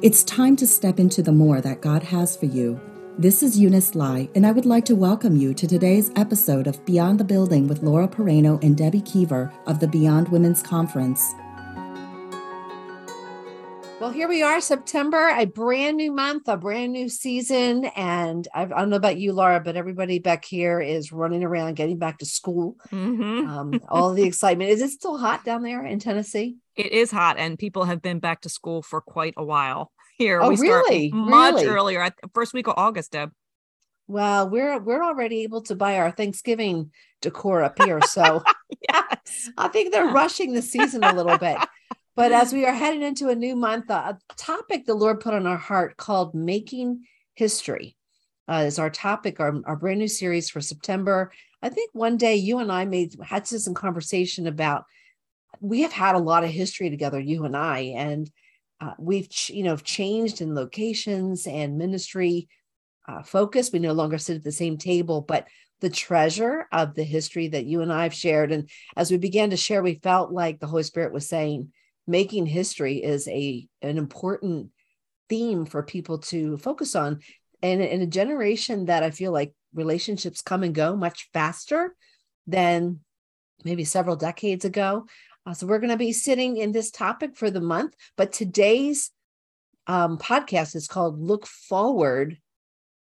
It's time to step into the more that God has for you. This is Eunice Lai, and I would like to welcome you to today's episode of Beyond the Building with Laura Pereno and Debbie Keever of the Beyond Women's Conference. Well, here we are, September, a brand new month, a brand new season. And I, I don't know about you, Laura, but everybody back here is running around getting back to school. Mm-hmm. Um, all the excitement. Is it still hot down there in Tennessee? It is hot, and people have been back to school for quite a while here. Oh, we really? much really? earlier, first week of August, Deb. Well, we're we're already able to buy our Thanksgiving decor up here, so yes. I think they're rushing the season a little bit. But as we are heading into a new month, a topic the Lord put on our heart called Making History uh, is our topic, our, our brand new series for September. I think one day you and I made had some conversation about we have had a lot of history together, you and I, and uh, we've you know changed in locations and ministry uh, focus. We no longer sit at the same table, but the treasure of the history that you and I have shared, and as we began to share, we felt like the Holy Spirit was saying making history is a an important theme for people to focus on and in a generation that i feel like relationships come and go much faster than maybe several decades ago uh, so we're going to be sitting in this topic for the month but today's um, podcast is called look forward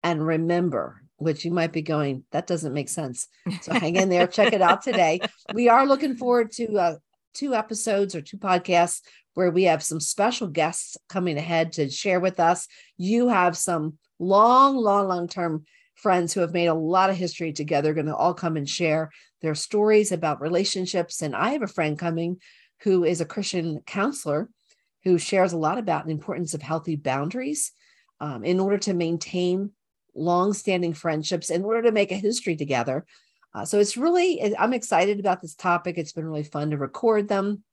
and remember which you might be going that doesn't make sense. So hang in there check it out today. We are looking forward to uh, two episodes or two podcasts where we have some special guests coming ahead to share with us. You have some long, long, long term friends who have made a lot of history together, going to all come and share their stories about relationships. And I have a friend coming who is a Christian counselor who shares a lot about the importance of healthy boundaries um, in order to maintain long-standing friendships in order to make a history together uh, so it's really, I'm excited about this topic. It's been really fun to record them,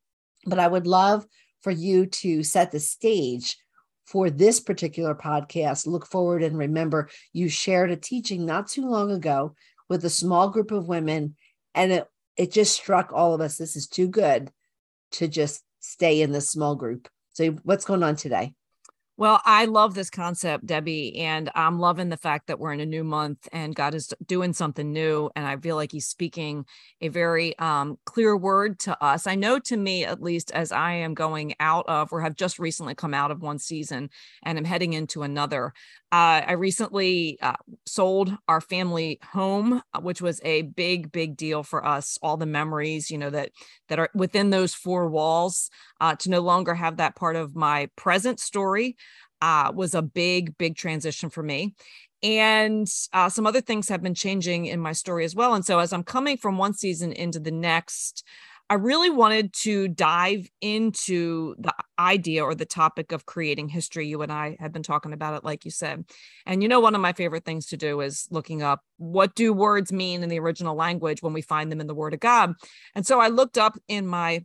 but I would love for you to set the stage for this particular podcast. Look forward and remember you shared a teaching not too long ago with a small group of women, and it, it just struck all of us. This is too good to just stay in this small group. So, what's going on today? Well, I love this concept, Debbie, and I'm loving the fact that we're in a new month and God is doing something new. And I feel like He's speaking a very um, clear word to us. I know to me, at least, as I am going out of or have just recently come out of one season and I'm heading into another. Uh, I recently uh, sold our family home, uh, which was a big, big deal for us. All the memories, you know, that that are within those four walls. Uh, to no longer have that part of my present story uh, was a big, big transition for me. And uh, some other things have been changing in my story as well. And so, as I'm coming from one season into the next, I really wanted to dive into the idea or the topic of creating history. You and I have been talking about it, like you said. And you know, one of my favorite things to do is looking up what do words mean in the original language when we find them in the Word of God. And so I looked up in my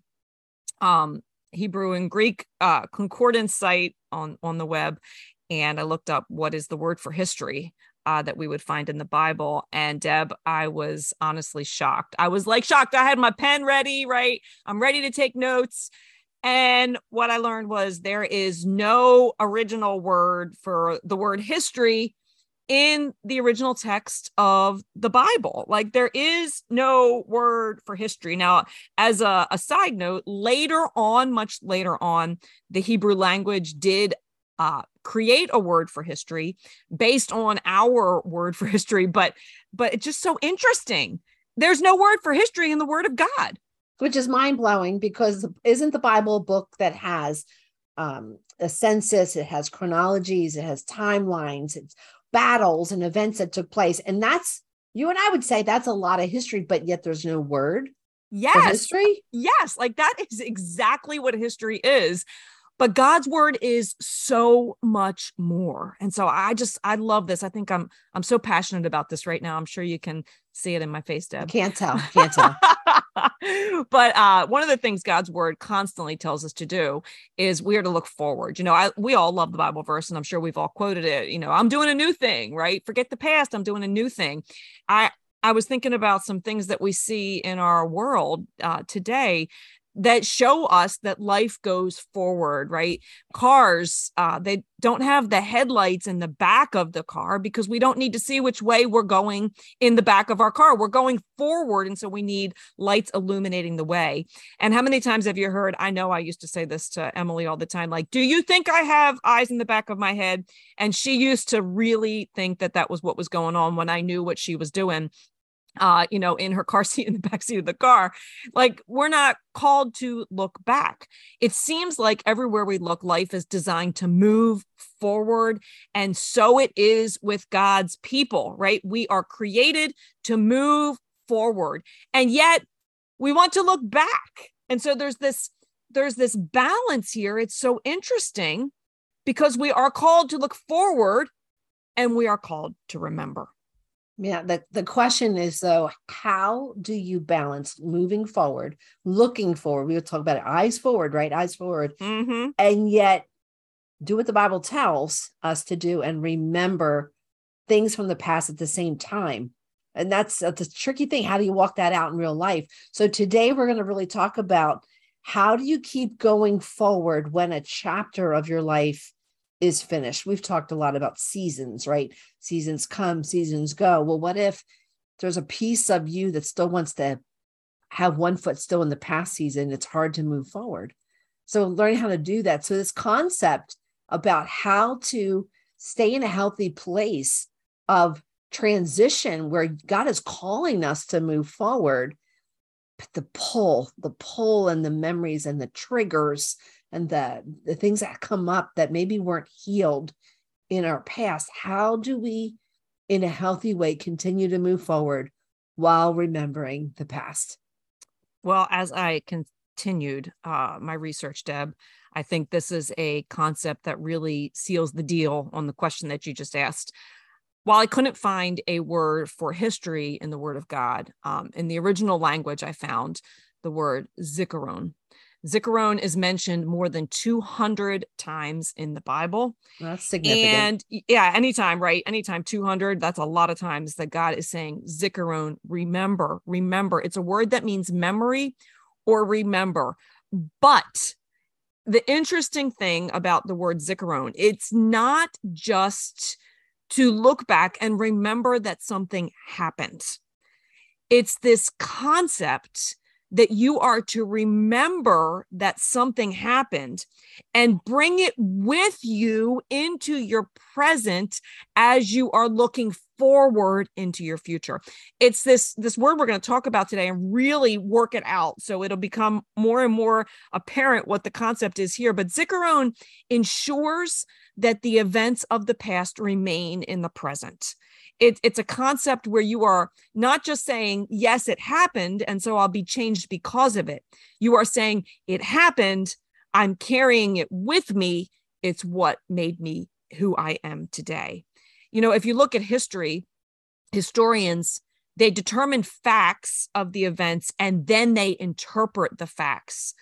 um, Hebrew and Greek uh, concordance site on on the web, and I looked up what is the word for history uh, that we would find in the Bible. And Deb, I was honestly shocked. I was like shocked. I had my pen ready, right? I'm ready to take notes. And what I learned was there is no original word for the word history in the original text of the Bible. Like there is no word for history. Now, as a, a, side note, later on, much later on, the Hebrew language did uh, create a word for history based on our word for history, but but it's just so interesting. There's no word for history in the Word of God, which is mind blowing because isn't the Bible a book that has um, a census, it has chronologies, it has timelines, it's battles and events that took place. And that's, you and I would say that's a lot of history, but yet there's no word. Yes. History? Yes. Like that is exactly what history is. But God's word is so much more. And so I just I love this. I think I'm I'm so passionate about this right now. I'm sure you can see it in my face, Deb. I can't tell. Can't tell. but uh, one of the things God's word constantly tells us to do is we are to look forward. You know, I, we all love the Bible verse, and I'm sure we've all quoted it. You know, I'm doing a new thing, right? Forget the past. I'm doing a new thing. I I was thinking about some things that we see in our world uh, today that show us that life goes forward, right? Cars, uh, they don't have the headlights in the back of the car because we don't need to see which way we're going in the back of our car. We're going forward. And so we need lights illuminating the way. And how many times have you heard? I know I used to say this to Emily all the time like, do you think I have eyes in the back of my head? And she used to really think that that was what was going on when I knew what she was doing uh, you know, in her car seat in the back seat of the car. Like we're not called to look back. It seems like everywhere we look, life is designed to move forward. And so it is with God's people, right? We are created to move forward. And yet we want to look back. And so there's this there's this balance here. It's so interesting because we are called to look forward and we are called to remember. Yeah, the, the question is though, how do you balance moving forward, looking forward? We would talk about it, eyes forward, right? Eyes forward. Mm-hmm. And yet do what the Bible tells us to do and remember things from the past at the same time. And that's, that's a tricky thing. How do you walk that out in real life? So today we're going to really talk about how do you keep going forward when a chapter of your life is finished. We've talked a lot about seasons, right? Seasons come, seasons go. Well, what if there's a piece of you that still wants to have one foot still in the past season? It's hard to move forward. So, learning how to do that. So, this concept about how to stay in a healthy place of transition where God is calling us to move forward, but the pull, the pull and the memories and the triggers and the, the things that come up that maybe weren't healed in our past, how do we, in a healthy way, continue to move forward while remembering the past? Well, as I continued uh, my research, Deb, I think this is a concept that really seals the deal on the question that you just asked. While I couldn't find a word for history in the Word of God, um, in the original language, I found the word zikaron. Zikaron is mentioned more than 200 times in the Bible. That's significant. And yeah, anytime, right? Anytime 200, that's a lot of times that God is saying Zikaron, remember, remember. It's a word that means memory or remember. But the interesting thing about the word Zikaron, it's not just to look back and remember that something happened. It's this concept that you are to remember that something happened and bring it with you into your present as you are looking forward into your future it's this this word we're going to talk about today and really work it out so it'll become more and more apparent what the concept is here but zikaron ensures that the events of the past remain in the present it, it's a concept where you are not just saying, yes, it happened, and so I'll be changed because of it. You are saying, it happened, I'm carrying it with me. It's what made me who I am today. You know, if you look at history, historians, they determine facts of the events and then they interpret the facts.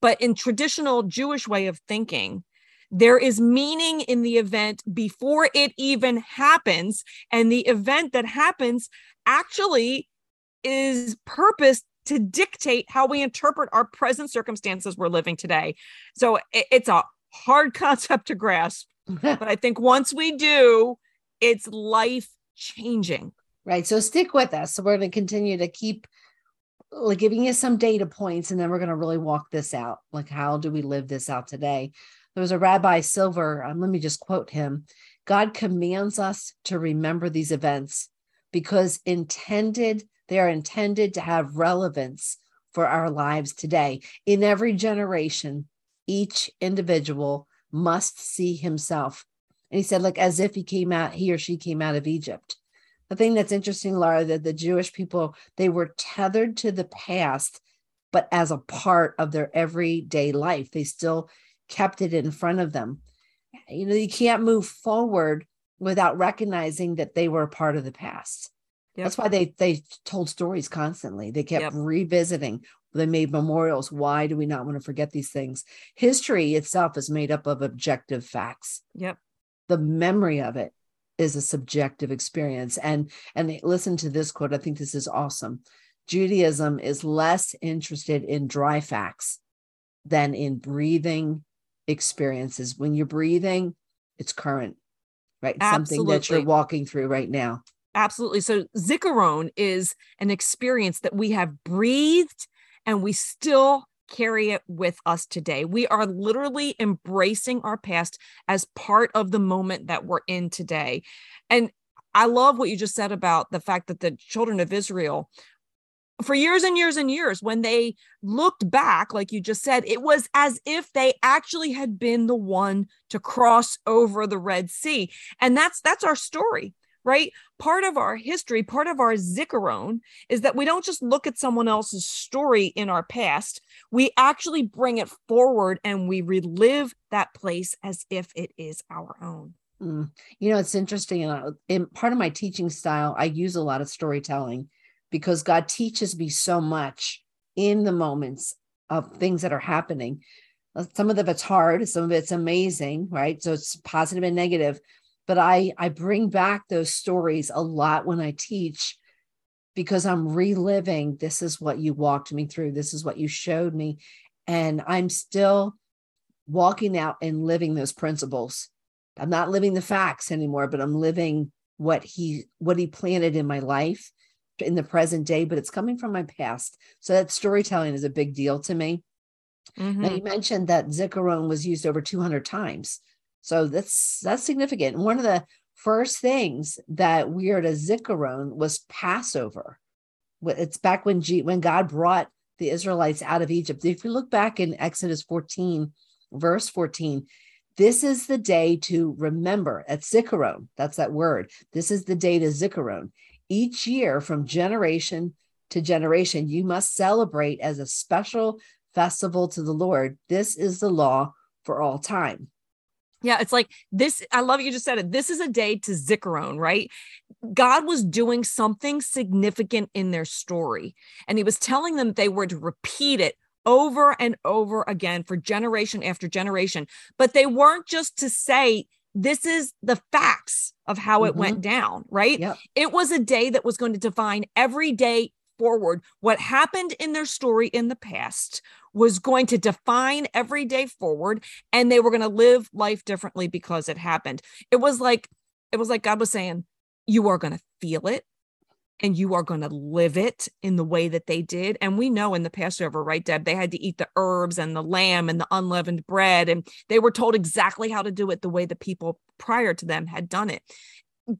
But in traditional Jewish way of thinking, there is meaning in the event before it even happens. And the event that happens actually is purpose to dictate how we interpret our present circumstances we're living today. So it's a hard concept to grasp. but I think once we do, it's life changing. Right. So stick with us. So we're going to continue to keep like giving you some data points and then we're going to really walk this out. Like, how do we live this out today? There was a Rabbi Silver, um, let me just quote him God commands us to remember these events because intended, they are intended to have relevance for our lives today. In every generation, each individual must see himself. And he said, like as if he came out, he or she came out of Egypt. The thing that's interesting, Laura, that the Jewish people, they were tethered to the past, but as a part of their everyday life. They still kept it in front of them. You know, you can't move forward without recognizing that they were a part of the past. Yep. That's why they they told stories constantly. They kept yep. revisiting. They made memorials. Why do we not want to forget these things? History itself is made up of objective facts. Yep. The memory of it is a subjective experience. And and listen to this quote. I think this is awesome. Judaism is less interested in dry facts than in breathing experiences. When you're breathing, it's current, right? Absolutely. Something that you're walking through right now. Absolutely. So Zikaron is an experience that we have breathed and we still carry it with us today. We are literally embracing our past as part of the moment that we're in today. And I love what you just said about the fact that the children of Israel for years and years and years when they looked back like you just said it was as if they actually had been the one to cross over the red sea and that's that's our story right? Part of our history, part of our zikaron is that we don't just look at someone else's story in our past. We actually bring it forward and we relive that place as if it is our own. Mm. You know, it's interesting. Uh, in part of my teaching style, I use a lot of storytelling because God teaches me so much in the moments of things that are happening. Uh, some of it's hard, some of it's amazing, right? So it's positive and negative but I I bring back those stories a lot when I teach because I'm reliving this is what you walked me through. This is what you showed me. And I'm still walking out and living those principles. I'm not living the facts anymore but I'm living what he what he planted in my life in the present day but it's coming from my past. So that storytelling is a big deal to me. Mm-hmm. now you mentioned that zikaron was used over 200 times so that's that's significant. One of the first things that we are to Zikaron was Passover. It's back when G, when God brought the Israelites out of Egypt. If you look back in Exodus 14, verse 14, this is the day to remember at Zikaron. That's that word. This is the day to Zikaron. Each year, from generation to generation, you must celebrate as a special festival to the Lord. This is the law for all time. Yeah, it's like this. I love you just said it. This is a day to Zikaron, right? God was doing something significant in their story, and He was telling them they were to repeat it over and over again for generation after generation. But they weren't just to say, this is the facts of how it mm-hmm. went down, right? Yep. It was a day that was going to define every day forward. What happened in their story in the past was going to define every day forward and they were going to live life differently because it happened. It was like it was like God was saying you are going to feel it and you are going to live it in the way that they did. And we know in the Passover, right, Deb, they had to eat the herbs and the lamb and the unleavened bread, and they were told exactly how to do it the way the people prior to them had done it.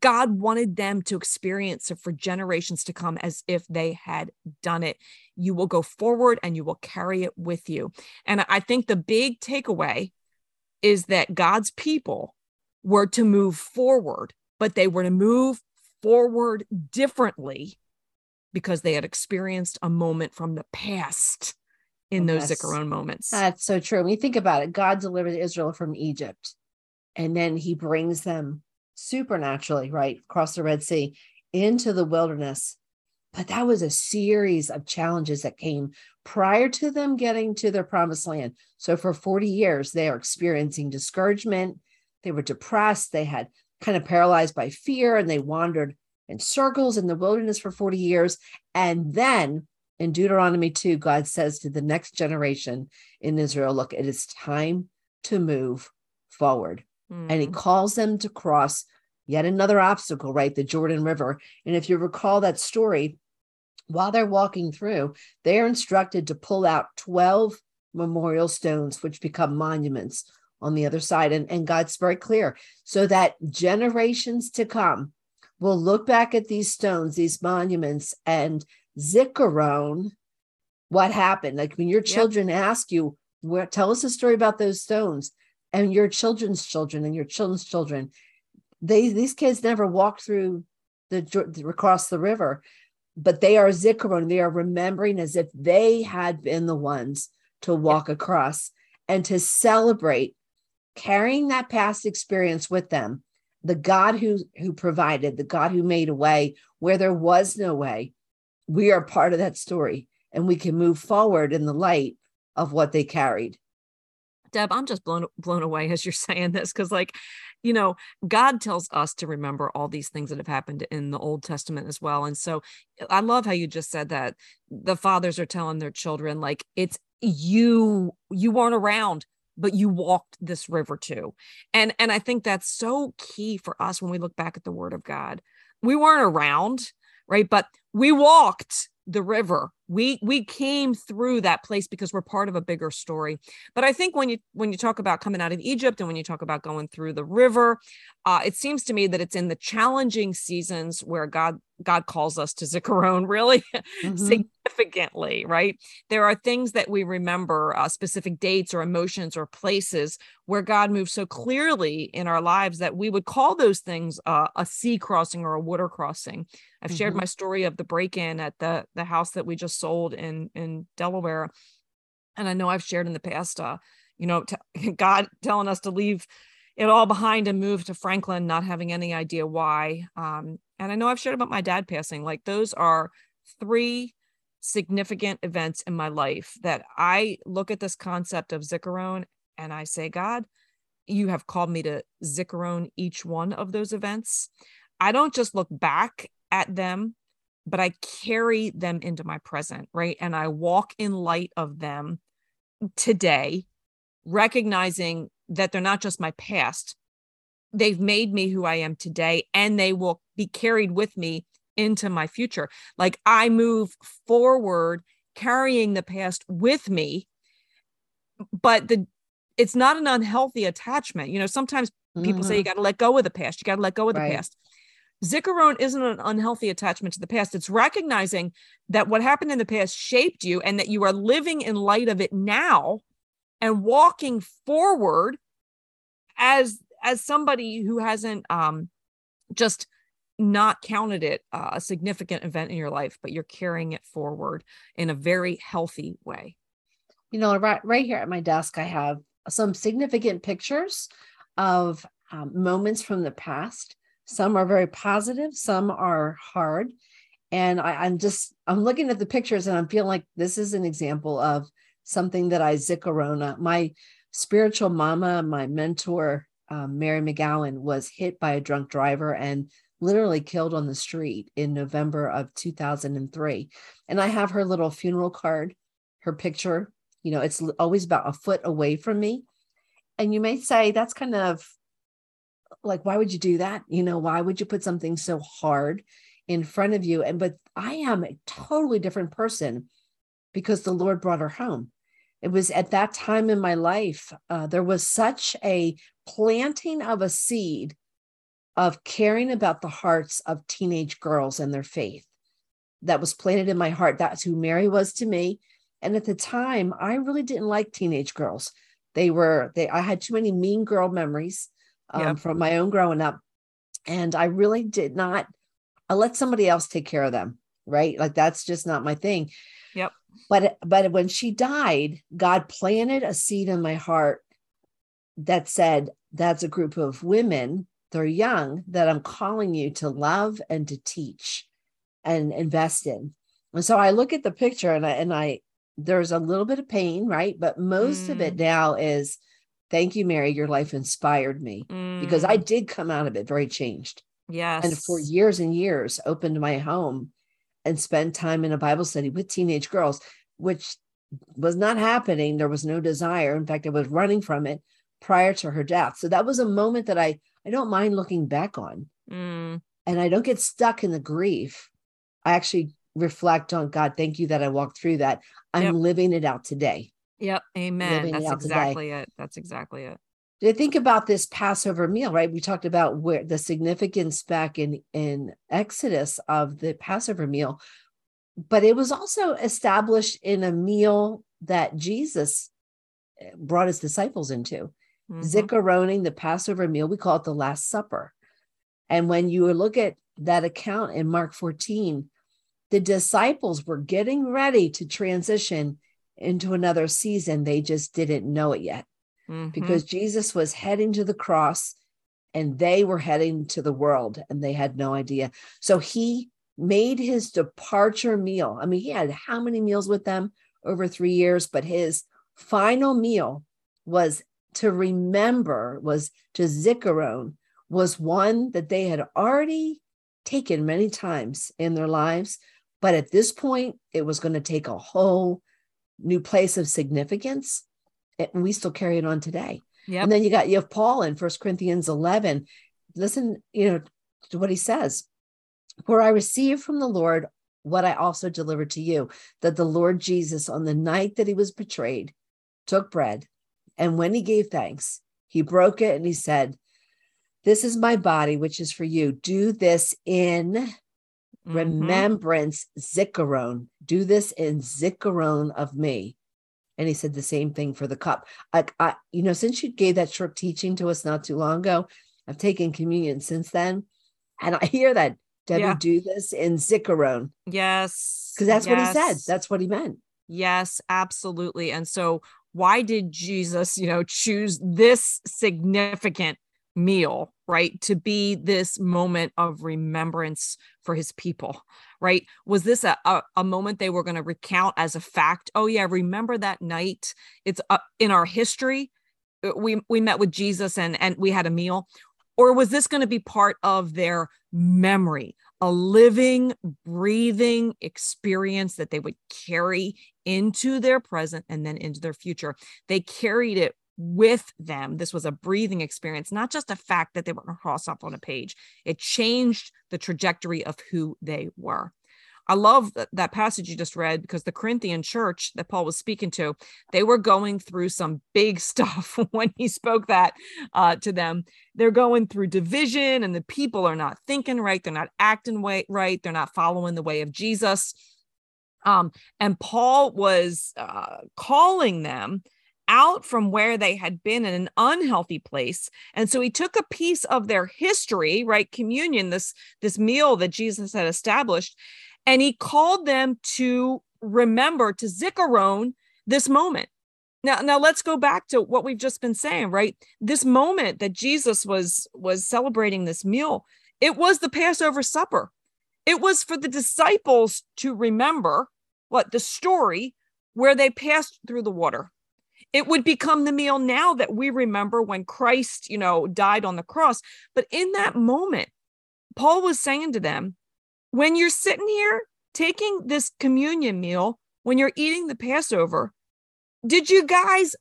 God wanted them to experience it for generations to come as if they had done it. You will go forward and you will carry it with you. And I think the big takeaway is that God's people were to move forward, but they were to move forward differently because they had experienced a moment from the past in those yes. Zikaron moments. That's so true. When you think about it, God delivered Israel from Egypt and then he brings them supernaturally, right, across the Red Sea into the wilderness. But that was a series of challenges that came prior to them getting to their promised land. So for 40 years, they are experiencing discouragement. They were depressed. They had kind of paralyzed by fear and they wandered in circles in the wilderness for 40 years. And then in Deuteronomy 2, God says to the next generation in Israel, look, it is time to move forward mm. and he hmm. calls them to cross yet another obstacle, right? The Jordan River. And if you recall that story, while they're walking through, they are instructed to pull out 12 memorial stones, which become monuments on the other side. And, and God's very clear so that generations to come will look back at these stones, these monuments, and zikaron what happened. Like when your children yep. ask you, where, tell us a story about those stones and your children's children and your children's children they these kids never walked through the across the river but they are zikaron. They are remembering as if they had been the ones to walk across and to celebrate carrying that past experience with them. The god who who provided the god who made a way where there was no way. We are part of that story and we can move forward in the light of what they carried Deb, I'm just blown blown away as you're saying this because, like, you know, God tells us to remember all these things that have happened in the Old Testament as well. And so, I love how you just said that the fathers are telling their children, like, it's you you weren't around but you walked this river too and and i think that's so key for us when we look back at the word of god we weren't around right but we walked the river we we came through that place because we're part of a bigger story but i think when you when you talk about coming out of egypt and when you talk about going through the river uh, it seems to me that it's in the challenging seasons where god god calls us to zikaron really mm-hmm. significantly right there are things that we remember uh, specific dates or emotions or places where god moves so clearly in our lives that we would call those things uh, a sea crossing or a water crossing i've mm-hmm. shared my story of the break-in at the the house that we just sold in in Delaware. And I know I've shared in the past, uh, you know, t- God telling us to leave it all behind and move to Franklin, not having any idea why. Um, and I know I've shared about my dad passing. Like those are three significant events in my life that I look at this concept of Zikaron and I say, God, you have called me to Zikaron each one of those events. I don't just look back at them but I carry them into my present, right? And I walk in light of them today, recognizing that they're not just my past. They've made me who I am today, and they will be carried with me into my future. Like I move forward, carrying the past with me, but the it's not an unhealthy attachment. You know, sometimes people mm-hmm. say you got to let go of the past. You got to let go of the right. past. Zikaron isn't an unhealthy attachment to the past. It's recognizing that what happened in the past shaped you and that you are living in light of it now and walking forward as as somebody who hasn't um just not counted it uh, a significant event in your life but you're carrying it forward in a very healthy way you know right right here at my desk i have some significant pictures of um, moments from the past some are very positive, some are hard. And I, am just, I'm looking at the pictures and I'm feeling like this is an example of something that I Zikarona. My spiritual mama, my mentor, um, Mary McGowan, was hit by a drunk driver and literally killed on the street in November of 2003. And I have her little funeral card, her picture. You know, it's always about a foot away from me. And you may say that's kind of like why would you do that? You know why would you put something so hard in front of you? And but i am a totally different person because the lord brought her home. It was at that time in my life uh, there was such a planting of a seed of caring about the hearts of teenage girls and their faith that was planted in my heart. That's who mary was to me. And at the time i really didn't like teenage girls. They were they i had too many mean girl memories um, yeah. from my own growing up. And I really did not, I let somebody else take care of them, right? Like that's just not my thing. Yep. But but when she died, God planted a seed in my heart that said, that's a group of women, they're young, that I'm calling you to love and to teach and invest in. And so I look at the picture and I and I there's a little bit of pain, right? But most mm. of it mm. now is Thank you, Mary. Your life inspired me mm. because I mm. did come out of it very changed. Yes. And for years and years, opened my home and spent time in a Bible study with teenage girls, which was not happening. There was no desire. In fact, I was running from it prior to her death. So that was a moment that I I don't mind looking back on. Mm. And I don't get stuck in the grief. I actually reflect on God, thank you that I walked through that. I'm yep. living it out today. Yep. Amen. That's exactly today. it. That's exactly it. To think about this Passover meal, right? We talked about where the significance back in in Exodus of the Passover meal, but it was also established in a meal that Jesus eh, brought his disciples into. mm hmm the Passover meal, we call it the Last Supper. And when you look at that account in Mark 14, the disciples were getting ready to transition into another season. They just didn't know it yet mm-hmm. because Jesus was heading to the cross and they were heading to the world and they had no idea. So he made his departure meal. I mean, he had how many meals with them over three years, but his final meal was to remember, was to zikaron, was one that they had already taken many times in their lives. But at this point, it was going to take a whole new place of significance. And we still carry it on today. Yep. And then you got you have Paul in First Corinthians 11. Listen, you know, to what he says. For I received from the Lord what I also delivered to you, that the Lord Jesus, on the night that he was betrayed, took bread, and when he gave thanks, he broke it and he said, This is my body, which is for you. Do this in mm-hmm. remembrance, zikaron. Do this in zikaron of me. And he said the same thing for the cup. I, I, you know, since you gave that short teaching to us not too long ago, I've taken communion since then. And I hear that Debbie yeah. do this in zikaron. Yes. Because that's yes. what he said. That's what he meant. Yes, absolutely. And so why did Jesus, you know, choose this significant meal, right? To be this moment of remembrance for his people, right? Was this a, a, a moment they were going to recount as a fact? Oh, yeah, remember that night? It's uh, in our history. Uh, we, we met with Jesus and, and we had a meal. Or was this going to be part of their memory, a living, breathing experience that they would carry into their present and then into their future. They carried it with them. This was a breathing experience, not just a fact that they were going to cross off on a page. It changed the trajectory of who they were. I love that, that passage you just read because the Corinthian church that Paul was speaking to, they were going through some big stuff when he spoke that uh, to them. They're going through division, and the people are not thinking right. They're not acting right. They're not following the way of Jesus. Um, and Paul was uh, calling them out from where they had been in an unhealthy place. And so he took a piece of their history right communion this this meal that jesus had established and he called them to remember to zikaron this moment. Now now let's go back to what we've just been saying right? This moment that jesus was was celebrating this meal it was the passover supper. It was for the disciples to remember what the story where they passed through the water it would become the meal now that we remember when christ you know died on the cross but in that moment paul was saying to them when you're sitting here taking this communion meal, when you're eating the Passover, did you guys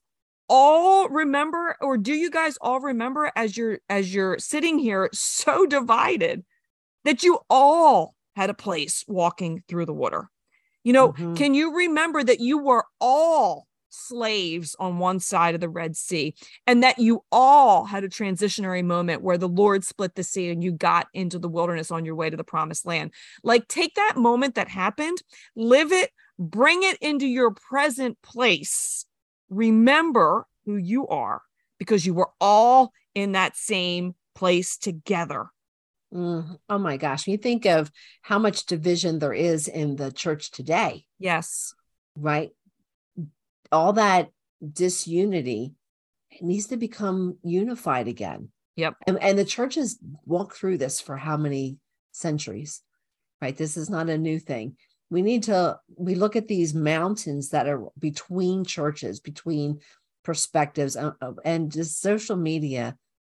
all remember or do you guys all remember as you're as you're sitting here so divided that you all had a place walking through the water? You know, mm-hmm. can you remember that you were all slaves on one side of the Red Sea, and that you all had a transitionary moment where the Lord split the sea and you got into the wilderness on your way to the promised land. Like, take that moment that happened, live it, bring it into your present place. Remember who you are because you were all in that same place together. Mm, oh my gosh. When you think of how much division there is in the church today. Yes. Right all that disunity needs to become unified again. Yep. And, and the church has walked through this for how many centuries, right? This is not a new thing. We need to, we look at these mountains that are between churches, between perspectives, uh, uh, and just social media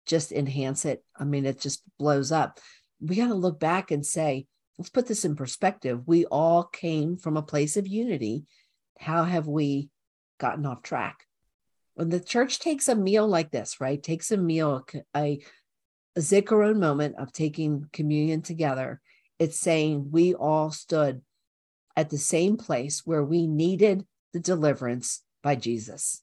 just enhance it. I mean, it just blows up. We got to look back and say, let's put this in perspective. We all came from a place of unity. How have we gotten off track. When the church takes a meal like this, right, takes a meal, a, a zikaron moment of taking communion together, it's saying we all stood at the same place where we needed the deliverance by Jesus.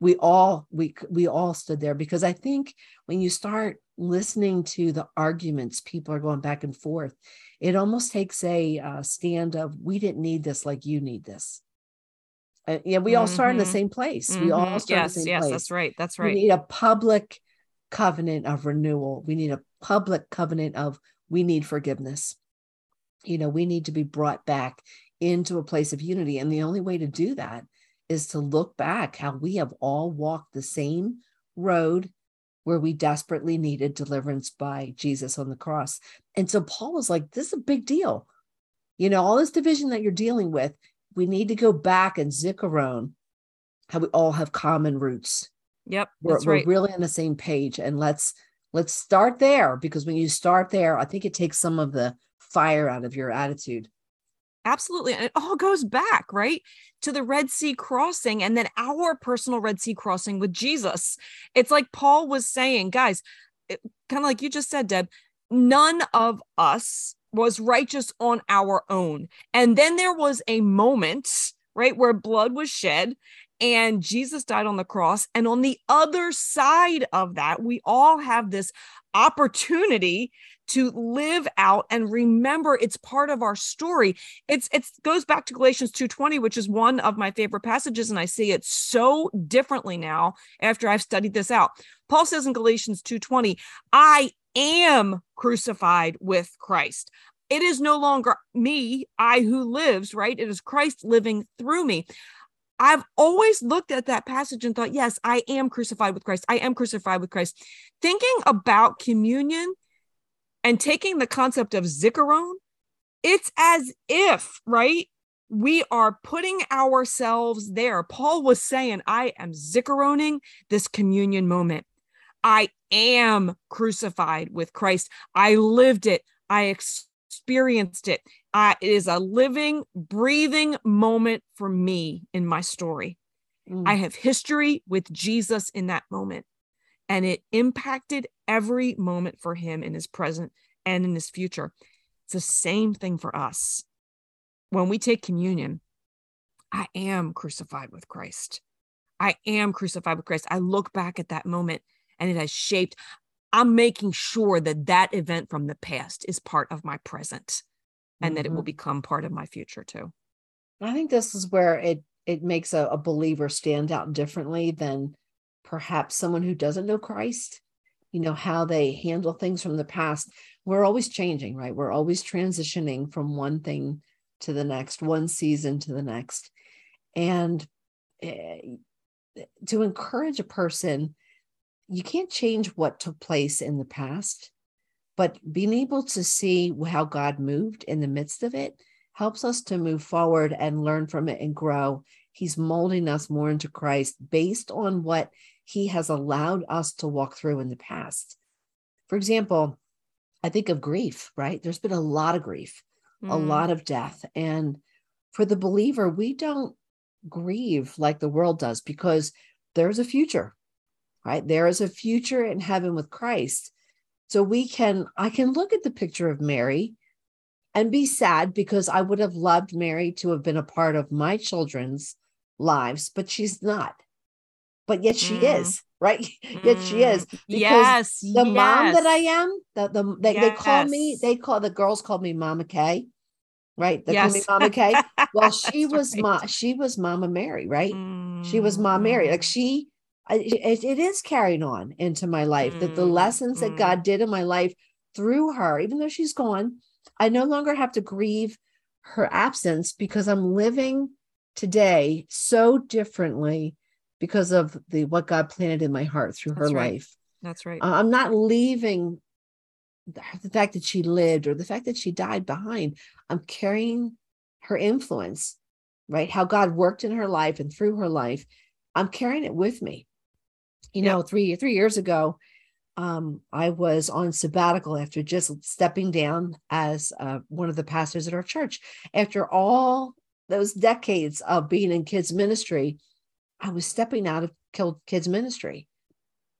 We all we we all stood there because I think when you start listening to the arguments people are going back and forth, it almost takes a uh, stand of we didn't need this like you need this. Uh, yeah, we all start in the mm-hmm. same place. Mm-hmm. We all start yes, in the same place. yes, place. That's right. That's right. We need a public covenant of renewal. We need a public covenant of we need forgiveness. You know, we need to be brought back into a place of unity. And the only way to do that is to look back how we have all walked the same road where we desperately needed deliverance by Jesus on the cross. And so Paul was like, this is a big deal. You know, all this division that you're dealing with, we need to go back and zikaron how we all have common roots Yep. We're, That's we're really on the same page. And let's let's start there because when you start there, I think it takes some of the fire out of your attitude. Absolutely. And it all goes back, right? To the Red Sea crossing and then our personal Red Sea crossing with Jesus. It's like Paul was saying, guys, kind of like you just said, Deb, none of us was righteous on our own. And then there was a moment, right, where blood was shed and Jesus died on the cross. And on the other side of that, we all have this opportunity to live out and remember it's part of our story it's it goes back to galatians 2.20 which is one of my favorite passages and i see it so differently now after i've studied this out paul says in galatians 2.20 i am crucified with christ it is no longer me i who lives right it is christ living through me I've always looked at that passage and thought, yes, I am crucified with Christ. I am crucified with Christ. Thinking about communion and taking the concept of zikaron, it's as if, right? We are putting ourselves there. Paul was saying, I am zikaroning this communion moment. I am crucified with Christ. I lived it. I experienced it. Uh, it is a living, breathing moment for me in my story. Mm. I have history with Jesus in that moment, and it impacted every moment for him in his present and in his future. It's the same thing for us. When we take communion, I am crucified with Christ. I am crucified with Christ. I look back at that moment and it has shaped. I'm making sure that that event from the past is part of my present and mm-hmm. that it will mm-hmm. become part of my future too. I think this is where it it makes a, a believer stand out differently than perhaps someone who doesn't know Christ. You know how they handle things from the past. We're always changing, right? We're always transitioning from one thing to the next, one season to the next, and eh, to encourage a person you can't change what took place in the past, but being able to see how God moved in the midst of it helps us to move forward and learn from it and grow. He's molding us more into Christ based on what he has allowed us to walk through in the past. For example, I think of grief, right? There's been a lot of grief, mm. a lot of death. And for the believer, we don't grieve like the world does because there's a future right? There is a future in heaven with Christ. So we can, I can look at the picture of Mary and be sad because I would have loved Mary to have been a part of my children's lives, but she's not. But yet she mm. is, right? Mm. yet she is. Because Yes. The yes. mom that I am, the, the they, yes. they call me, they call the girls call me Mama Kay. Right. They yes. call me Mama Kay. Well, she was right. ma she was Mama Mary, right? Mm. She was Mama Mary. Like mm. she it, it is carried on into my life mm, that the lessons mm. that God did in my life through her, even though she's gone, I no longer have to grieve her absence because I'm living today so differently because of the what God planted in my heart through That's her right. life. That's right. Uh, I'm not leaving the, the fact that she lived or the fact that she died behind. I'm carrying her influence, right? How God worked in her life and through her life. I'm carrying it with me you know, three three years ago, um, I was on sabbatical after just stepping down as uh, one of the pastors at our church. After all those decades of being in kids ministry, I was stepping out of kids ministry.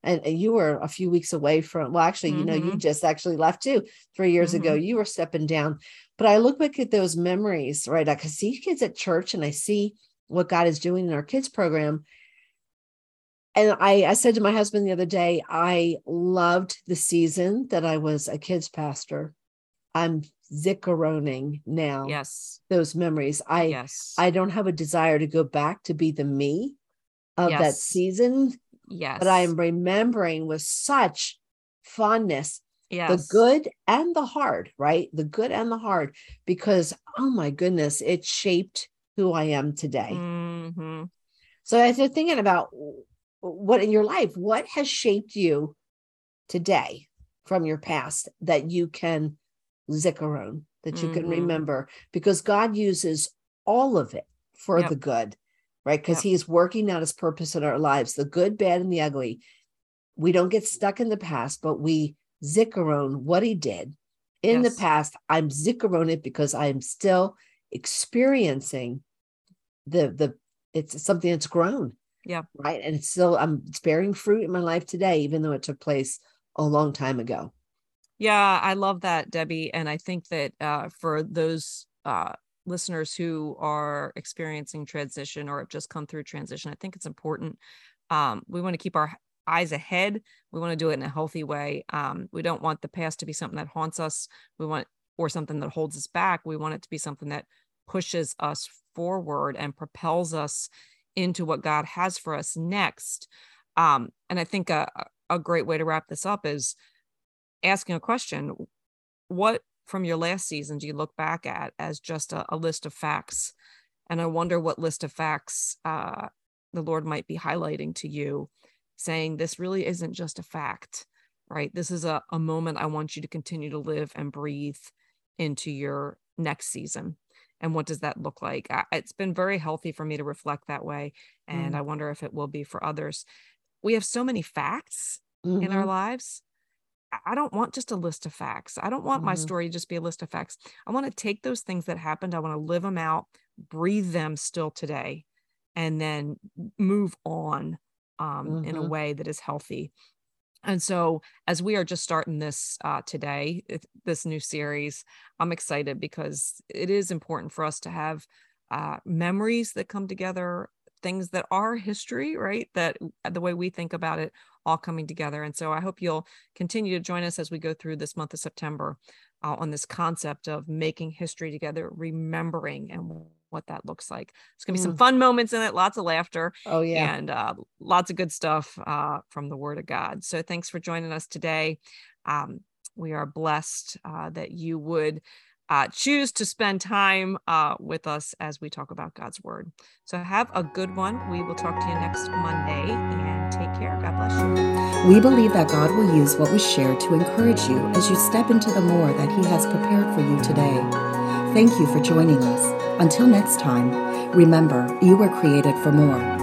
And, and you were a few weeks away from, well, actually, mm-hmm. you know, you mm-hmm. just actually left too. Three years mm-hmm. ago, you were stepping down. But I look back at those memories, right? I can see kids at church and I see what God is doing in our kids program and I, I said to my husband the other day, I loved the season that I was a kids pastor. I'm zikaroning now. Yes. Those memories. I yes. I don't have a desire to go back to be the me of yes. that season. Yes. But I am remembering with such fondness yes. the good and the hard, right? The good and the hard, because oh my goodness, it shaped who I am today. Mm-hmm. So as you're thinking about what in your life what has shaped you today from your past that you can zikaron that you mm-hmm. can remember because god uses all of it for yep. the good right? Because he's working out his purpose in our lives, the good, bad, and the ugly. We don't get stuck in the past, but we zikaron what he did in yes. the past. I'm zikaron it because I'm still experiencing the the it's something that's grown. Yeah. Right. And it's still I'm it's bearing fruit in my life today, even though it took place a long time ago. Yeah, I love that, Debbie. And I think that uh, for those uh, listeners who are experiencing transition or have just come through transition, I think it's important. Um, we want to keep our eyes ahead. We want to do it in a healthy way. Um, we don't want the past to be something that haunts us. We want, or something that holds us back. We want it to be something that pushes us forward and propels us into what God has for us next. Um, and I think a, a great way to wrap this up is asking a question What from your last season do you look back at as just a, a list of facts? And I wonder what list of facts uh, the Lord might be highlighting to you, saying this really isn't just a fact, right? This is a, a moment I want you to continue to live and breathe into your next season and what does that look like I, it's been very healthy for me to reflect that way and mm. i wonder if it will be for others we have so many facts mm-hmm. in our mm-hmm. lives I don't want just a list of facts. I don't want mm-hmm. my story to just be a list of facts. I want to take those things that happened, I want to live them out, breathe them still today, and then move on um, mm-hmm. in a mm-hmm. way that is healthy. And so, as we are just starting this uh, today, this new series, I'm excited because it is important for us to have uh, memories that come together, things that are history, right? That the way we think about it, all coming together. And so, I hope you'll continue to join us as we go through this month of September uh, on this concept of making history together, remembering and what that looks like. It's going to be mm. some fun moments in it, lots of laughter. Oh, yeah. And uh, lots of good stuff uh, from the Word of God. So thanks for joining us today. Um, we are blessed uh, that you would. Uh, choose to spend time uh, with us as we talk about God's word. So have a good one. We will talk to you next Monday and take care. God bless you. We believe that God will use what was shared to encourage you as you step into the more that He has prepared for you today. Thank you for joining us. Until next time, remember you were created for more.